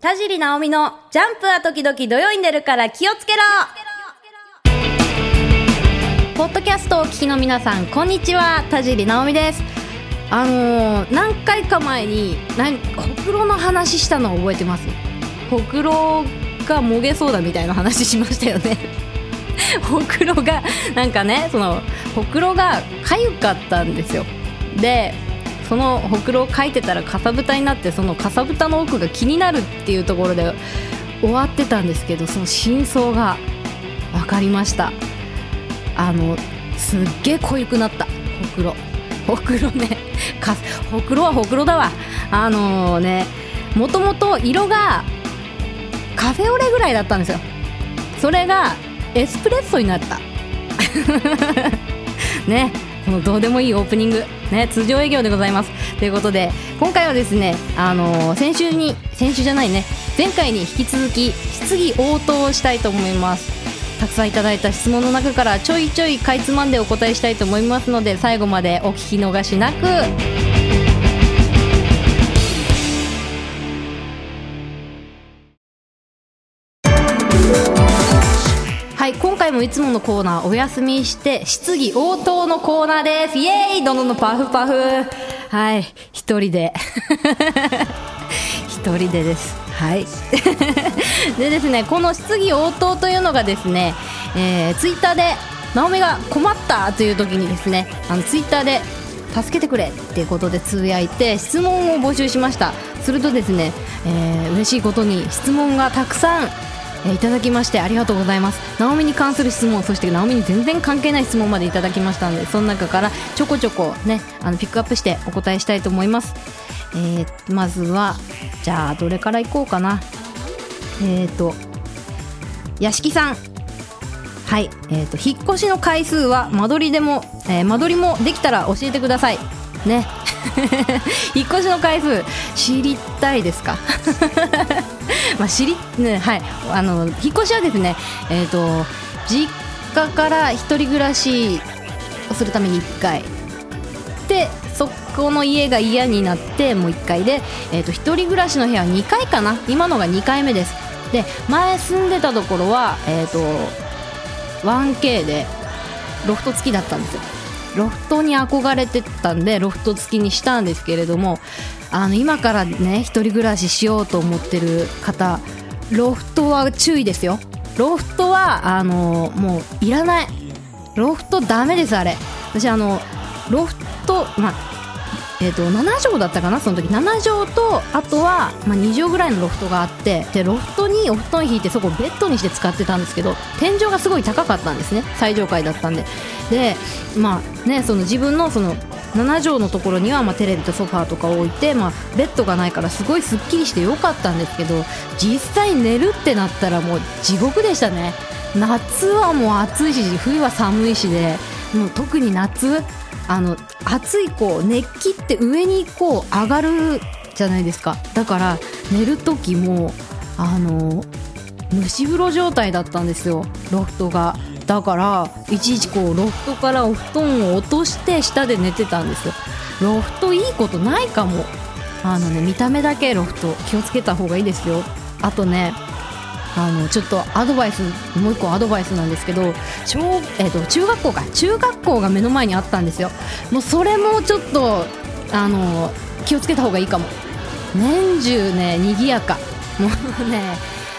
田尻直美のジャンプは時々土曜に出るから気をつけろ。ポッドキャストをお聞きの皆さんこんにちは。田尻直美です。あのー、何回か前になんほくろの話したのを覚えてます？ほくろがもげそうだみたいな話しましたよね。ほくろがなんかねそのほくろがかゆかったんですよ。でそのほくろをかいてたらかさぶたになってそのかさぶたの奥が気になるっていうところで終わってたんですけどその真相が分かりました。あのすっげえ濃ゆくなったほくろほくろね。かほくろはほくろだわ。あのー、ねもともと色がカフェオレぐらいだったんですよ。それがエスプレッソになった。ね。このどうでもいいオープニング、ね、通常営業でございます。ということで今回はですね、あのー、先週に先週じゃないね前回に引き続き質疑応答したいと思います。たくさんいただいた質問の中からちょいちょいかいつまんでお答えしたいと思いますので最後までお聞き逃しなく。回もいつものコーナーお休みして質疑応答のコーナーです。イエーイ。どんどんパフパフ。はい。一人で。一人でです。はい。でですねこの質疑応答というのがですね、えー、ツイッターで直美が困ったという時にですねあのツイッターで助けてくれっていうことでつぶやいて質問を募集しました。するとですね、えー、嬉しいことに質問がたくさんえいただきましてありがとうございます。直美に関する質問そして直美に全然関係ない質問までいただきましたのでその中からちょこちょこねあのピックアップしてお答えしたいと思います、えー、まずはじゃあどれからいこうかな。えっ、ー、と屋敷さん。はい、えーと、引っ越しの回数は間取りでも、えー、間取りもできたら教えてください。ね。引っ越しの回数知りたいですか？まあ知りねはい。あの引っ越しはですねえっ、ー、と実家から一人暮らしをするために1回。でそこの家が嫌になってもう1回で、えーと、一人暮らしの部屋は2回かな？今のが2回目です。で前住んでたところは、えーと 1K でロフト付きだったんですよ。ロフトに憧れてたんでロフト付きにしたんですけれどもあの今からね一人暮らししようと思ってる方ロフトは注意ですよ。ロフトはあのもういらない。ロフトダメですあれ。私あのロフトまあえーと、7畳だったかな？その時。7畳とあとは、まあ、2畳ぐらいのロフトがあってでロフトにお布団引いてそこをベッドにして使ってたんですけど天井がすごい高かったんですね。最上階だったんで。でまあねその自分のその7畳のところにはまあテレビとソファーとか置いて、まあ、ベッドがないからすごいすっきりしてよかったんですけど実際寝るってなったらもう地獄でしたね。夏はもう暑いし冬は寒いしでもう特に夏あの暑いこう熱気って上にこう上がるじゃないですか。だから寝る時もあの蒸し風呂状態だったんですよ。ロフトが。だからいちいちこうロフトからお布団を落として下で寝てたんですよ。ロフトいいことないかも。あのね見た目だけロフト気をつけた方がいいですよ。あとねあのちょっとアドバイスもう一個アドバイスなんですけど小、えーと、中学校か中学校が目の前にあったんですよ。もうそれもちょっとあの気をつけた方がいいかも。年中ね賑やか。もうね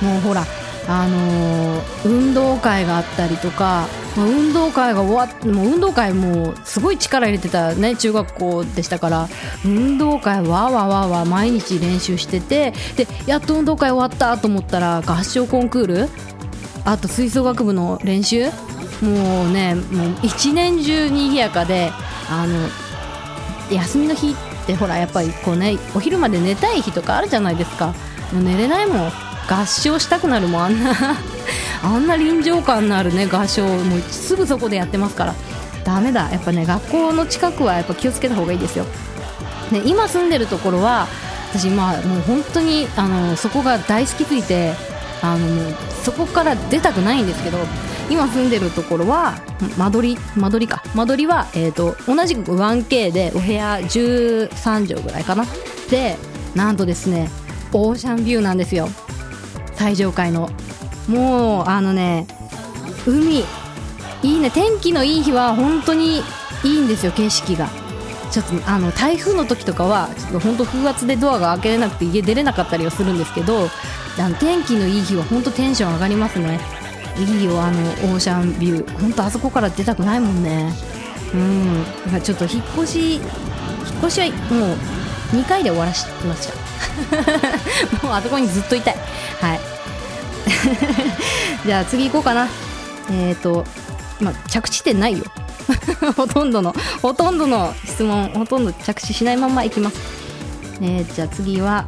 もうほらあの、運動会があったりとか、まあ、運動会が終わってもう運動会もすごい力入れてた、ね、中学校でしたから運動会わーわーわーわー毎日練習しててでやっと運動会終わったと思ったら合唱コンクールあと吹奏楽部の練習もうねもう一年中にぎやかであの休みの日ってほらやっぱりこうねお昼まで寝たい日とかあるじゃないですか。もう寝れないもん。合唱したくなるもんあんな。あんな臨場感のあるね合唱もうすぐそこでやってますから。ダメだ。やっぱね学校の近くはやっぱ気をつけた方がいいですよ。で今住んでるところは私まあもう本当にあのそこが大好きすぎてあのもうそこから出たくないんですけど今住んでるところは間取り間取りか。間取りは、えーと、と同じく 1K でお部屋13畳ぐらいかな。でなんとですねオーシャンビューなんですよ。最上階の。もうあのね海。いいね。天気のいい日は本当にいいんですよ景色が。ちょっとあの台風の時とかはちょっと本当風圧でドアが開けれなくて家出れなかったりはするんですけどあの天気のいい日は本当テンション上がりますね。いいよあのオーシャンビュー。本当あそこから出たくないもんね。うん。だかちょっと引っ越し引っ越しはもう2回で終わらしましたもうあそこにずっといたい。はい。じゃあ次行こうかな。えっ、ー、とまあ着地点ないよ。ほとんどのほとんどの質問ほとんど着地しないままいきます、えー、じゃあ次は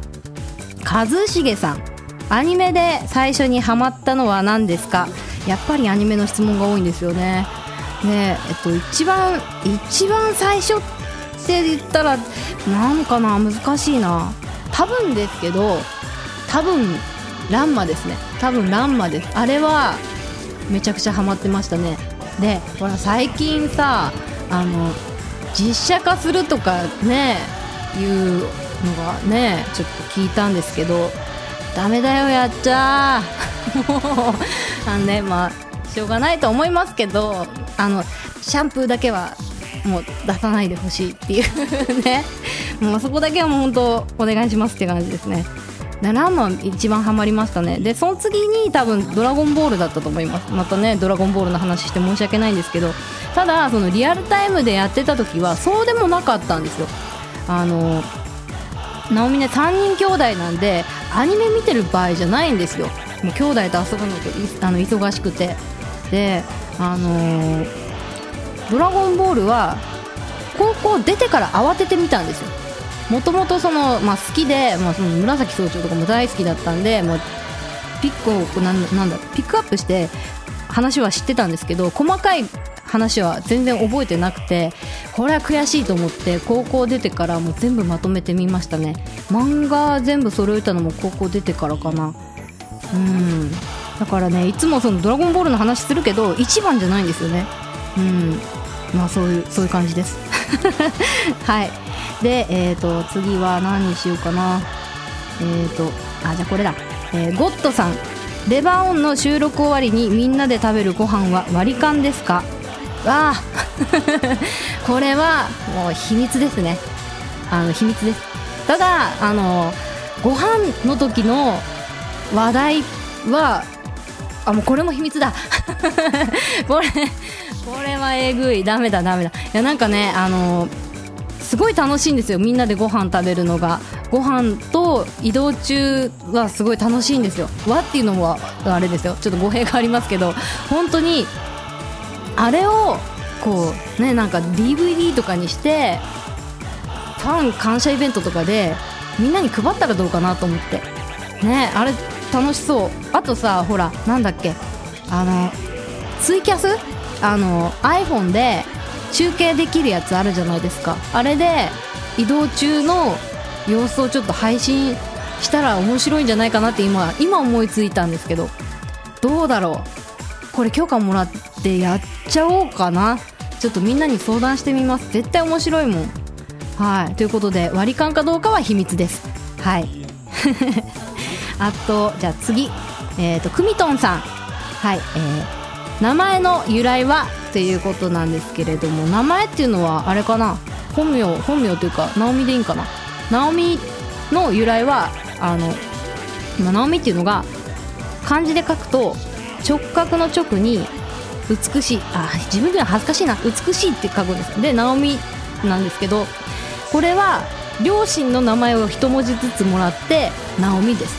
一茂さん。アニメで最初にハマったのは何ですか？やっぱりアニメの質問が多いんですよね。ねえっと一番一番最初って言ったらなんかな？難しいな。多分ですけど多分ランマですね。多分ランマです。あれはめちゃくちゃハマってましたね。でほら最近さあの実写化するとかねいうのがねちょっと聞いたんですけどダメだよやっちゃ もうあのねまあしょうがないと思いますけどあのシャンプーだけはもう出さないでほしいっていうね。もうそこだけはもう本当お願いしますって感じですね。ランマ一番ハマりましたね。でその次に多分「ドラゴンボール」だったと思います。またね「ドラゴンボール」の話して申し訳ないんですけど。ただそのリアルタイムでやってた時はそうでもなかったんですよ。あの直美ね3人兄弟なんでアニメ見てる場合じゃないんですよ。もう兄弟と遊ぶのとあの忙しくて。であの、ドラゴンボールは高校出てから慌ててみたんですよ。もともとその、まあ、好きで、まあ、その紫総長とかも大好きだったんで、まあ、ピックをなんなんだピックアップして話は知ってたんですけど細かい話は全然覚えてなくてこれは悔しいと思って高校出てからもう全部まとめてみましたね。漫画全部揃えたのも高校出てからかな。うん。だからねいつもその「ドラゴンボール」の話するけど一番じゃないんですよね。うん。まあそういうそういう感じです。はい。でえっ、ー、と次は何にしようかな。えっ、ー、とあじゃあこれだ、えー、ゴッドさん。レバーオンの収録終わりにみんなで食べるご飯は割り勘ですか？わあ。これはもう秘密ですね。あの秘密です。ただあのご飯の時の話題はあもうこれも秘密だ。これこれはえぐい。ダメだダメだ。いやなんかねあのすごい楽しいんですよ。みんなでご飯食べるのが。ご飯と移動中はすごい楽しいんですよ。和っていうのはあれですよ。ちょっと語弊がありますけど。本当にあれをこうねなんか DVD とかにしてファン感謝イベントとかでみんなに配ったらどうかなと思って。ねあれ楽しそう。あとさほらなんだっけ。あのツイキャスあの iPhone で中継できるやつあるじゃないですか。あれで移動中の様子をちょっと配信したら面白いんじゃないかなって今今思いついたんですけど。どうだろう。これ許可もらってやっちゃおうかな。ちょっとみんなに相談してみます。絶対面白いもん。はい。ということで割り勘かどうかは秘密です。はい。あとじゃあ次。えっ、ー、とくみとんさん。はい。えー、名前の由来はということなんですけれども名前っていうのはあれかな？本名本名というか直美でいいんかな？直美の由来はあの今直美っていうのが漢字で書くと直角の直に美しいあ自分では恥ずかしいな。美しいって書くんです。で直美なんですけどこれは両親の名前を一文字ずつもらって直美です。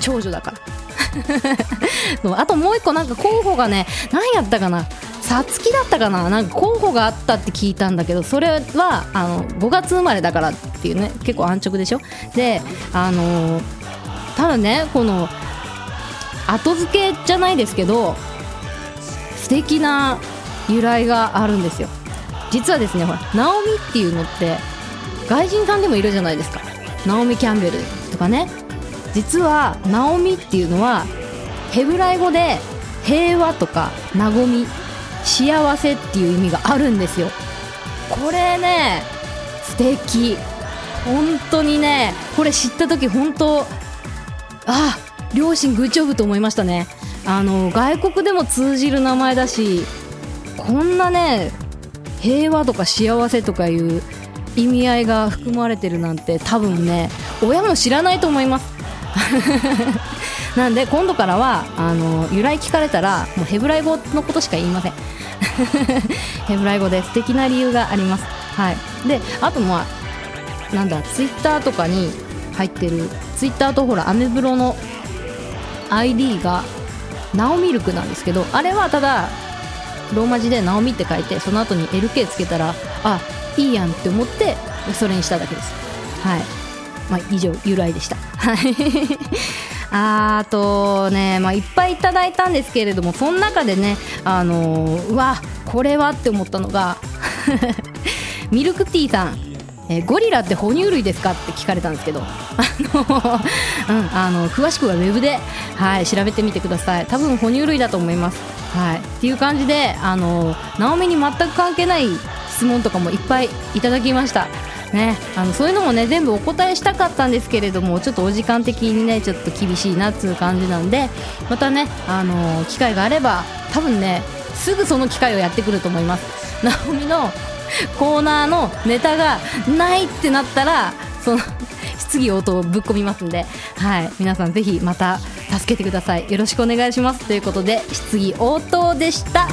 長女だから。あともう一個なんか候補がね何やったかなさつきだったかななんか候補があったって聞いたんだけどそれはあの5月生まれだからっていうね結構安直でしょ。であのただねこの後付けじゃないですけど素敵な由来があるんですよ。実はですねほらナオミっていうのって外人さんでもいるじゃないですか。ナオミ・キャンベルとかね。実はナオミっていうのはヘブライ語で平和とか和み幸せっていう意味があるんですよ。これね素敵。本当にねこれ知った時本当あ両親グッジョブと思いましたね。あの外国でも通じる名前だしこんなね平和とか幸せとかいう意味合いが含まれてるなんて多分ね親も知らないと思います。なんで今度からはあの由来聞かれたらもうヘブライ語のことしか言いません。ヘブライ語で素敵な理由があります。はい。であとまあなんだツイッターとかに入ってるツイッターとほらアメブロの ID がナオミルクなんですけどあれはただローマ字でナオミって書いてその後に LK つけたらあいいやんって思ってそれにしただけです。はい。まあ以上由来でした。い。あとね、まあ、いっぱいいただいたんですけれどもその中でねあの、うわこれはって思ったのが ミルクティーさんえ、ゴリラって哺乳類ですかって聞かれたんですけど、あのうん、あの詳しくはウェブで、はい、調べてみてください。多分哺乳類だと思います、はい、っていう感じであのナオミに全く関係ない質問とかもいっぱいいただきました。ね、あのそういうのもね全部お答えしたかったんですけれどもちょっとお時間的にねちょっと厳しいなっていう感じなんでまたね、あの機会があれば多分ねすぐその機会をやってくると思います。ナオミのコーナーのネタがないってなったらその質疑応答をぶっ込みますんで、はい、皆さんぜひまた助けてください。よろしくお願いします。ということで質疑応答でした。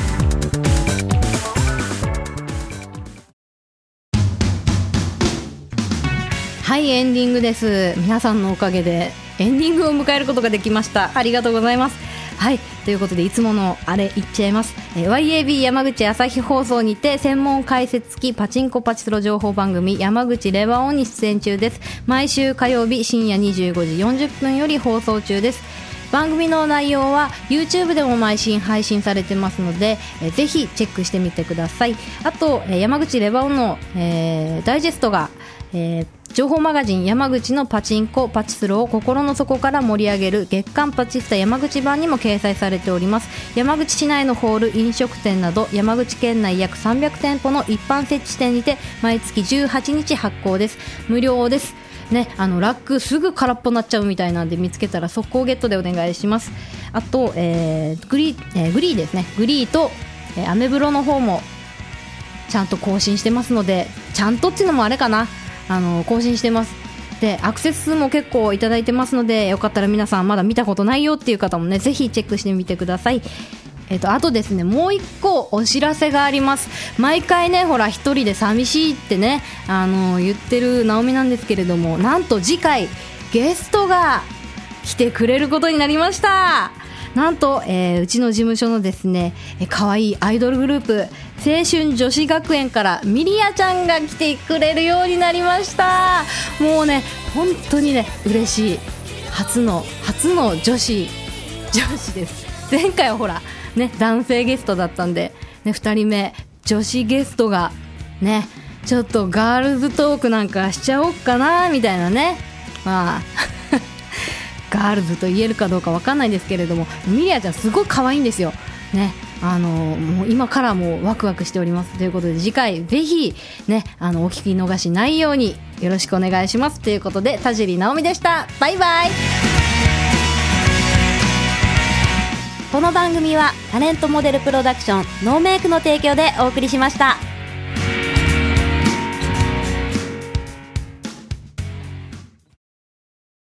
はいエンディングです。皆さんのおかげでエンディングを迎えることができました。ありがとうございます。はいということでいつものあれいっちゃいます、え、YAB 山口朝日放送にて専門解説付きパチンコパチスロ情報番組山口レバオンに出演中です。毎週火曜日深夜25時40分より放送中です。番組の内容は YouTube でも毎週配信されてますので、ぜひチェックしてみてください。あと、え、山口レバオンの、えー、ダイジェストが、えー情報マガジン山口のパチンコパチスロを心の底から盛り上げる月刊パチスタ山口版にも掲載されております。山口市内のホール飲食店など山口県内約300店舗の一般設置店にて毎月18日発行です。無料です。ね、あのラックすぐ空っぽになっちゃうみたいなんで見つけたら速攻ゲットでお願いします。あと、えー、グリー、えー、グリーですね。グリーと、えー、アメブロの方もちゃんと更新してますのでちゃんとっていうのもあれかな。あの更新してます。でアクセス数も結構いただいてますのでよかったら皆さんまだ見たことないよっていう方もねぜひチェックしてみてください。えっと、あとですねもう一個お知らせがあります。毎回ねほら一人で寂しいってねあの言ってる直美なんですけれどもなんと次回ゲストが来てくれることになりました。なんと、えー、うちの事務所のですね可愛いアイドルグループ青春女子学園からミリアちゃんが来てくれるようになりました。もうね本当にね嬉しい。初の初の女子女子です。前回はほらね男性ゲストだったんで、ね、2人目女子ゲストがねちょっとガールズトークなんかしちゃおっかなみたいなね。まあ ガールズと言えるかどうかわかんないんですけれどもミリアちゃんすごい可愛いんですよ。ね。あのもう今からもワクワクしておりますということで次回ぜひねあのお聞き逃しないようによろしくお願いしますということで田尻直美でしたバイバイこの番組はタレントモデルプロダクションノーメイクの提供でお送りしました。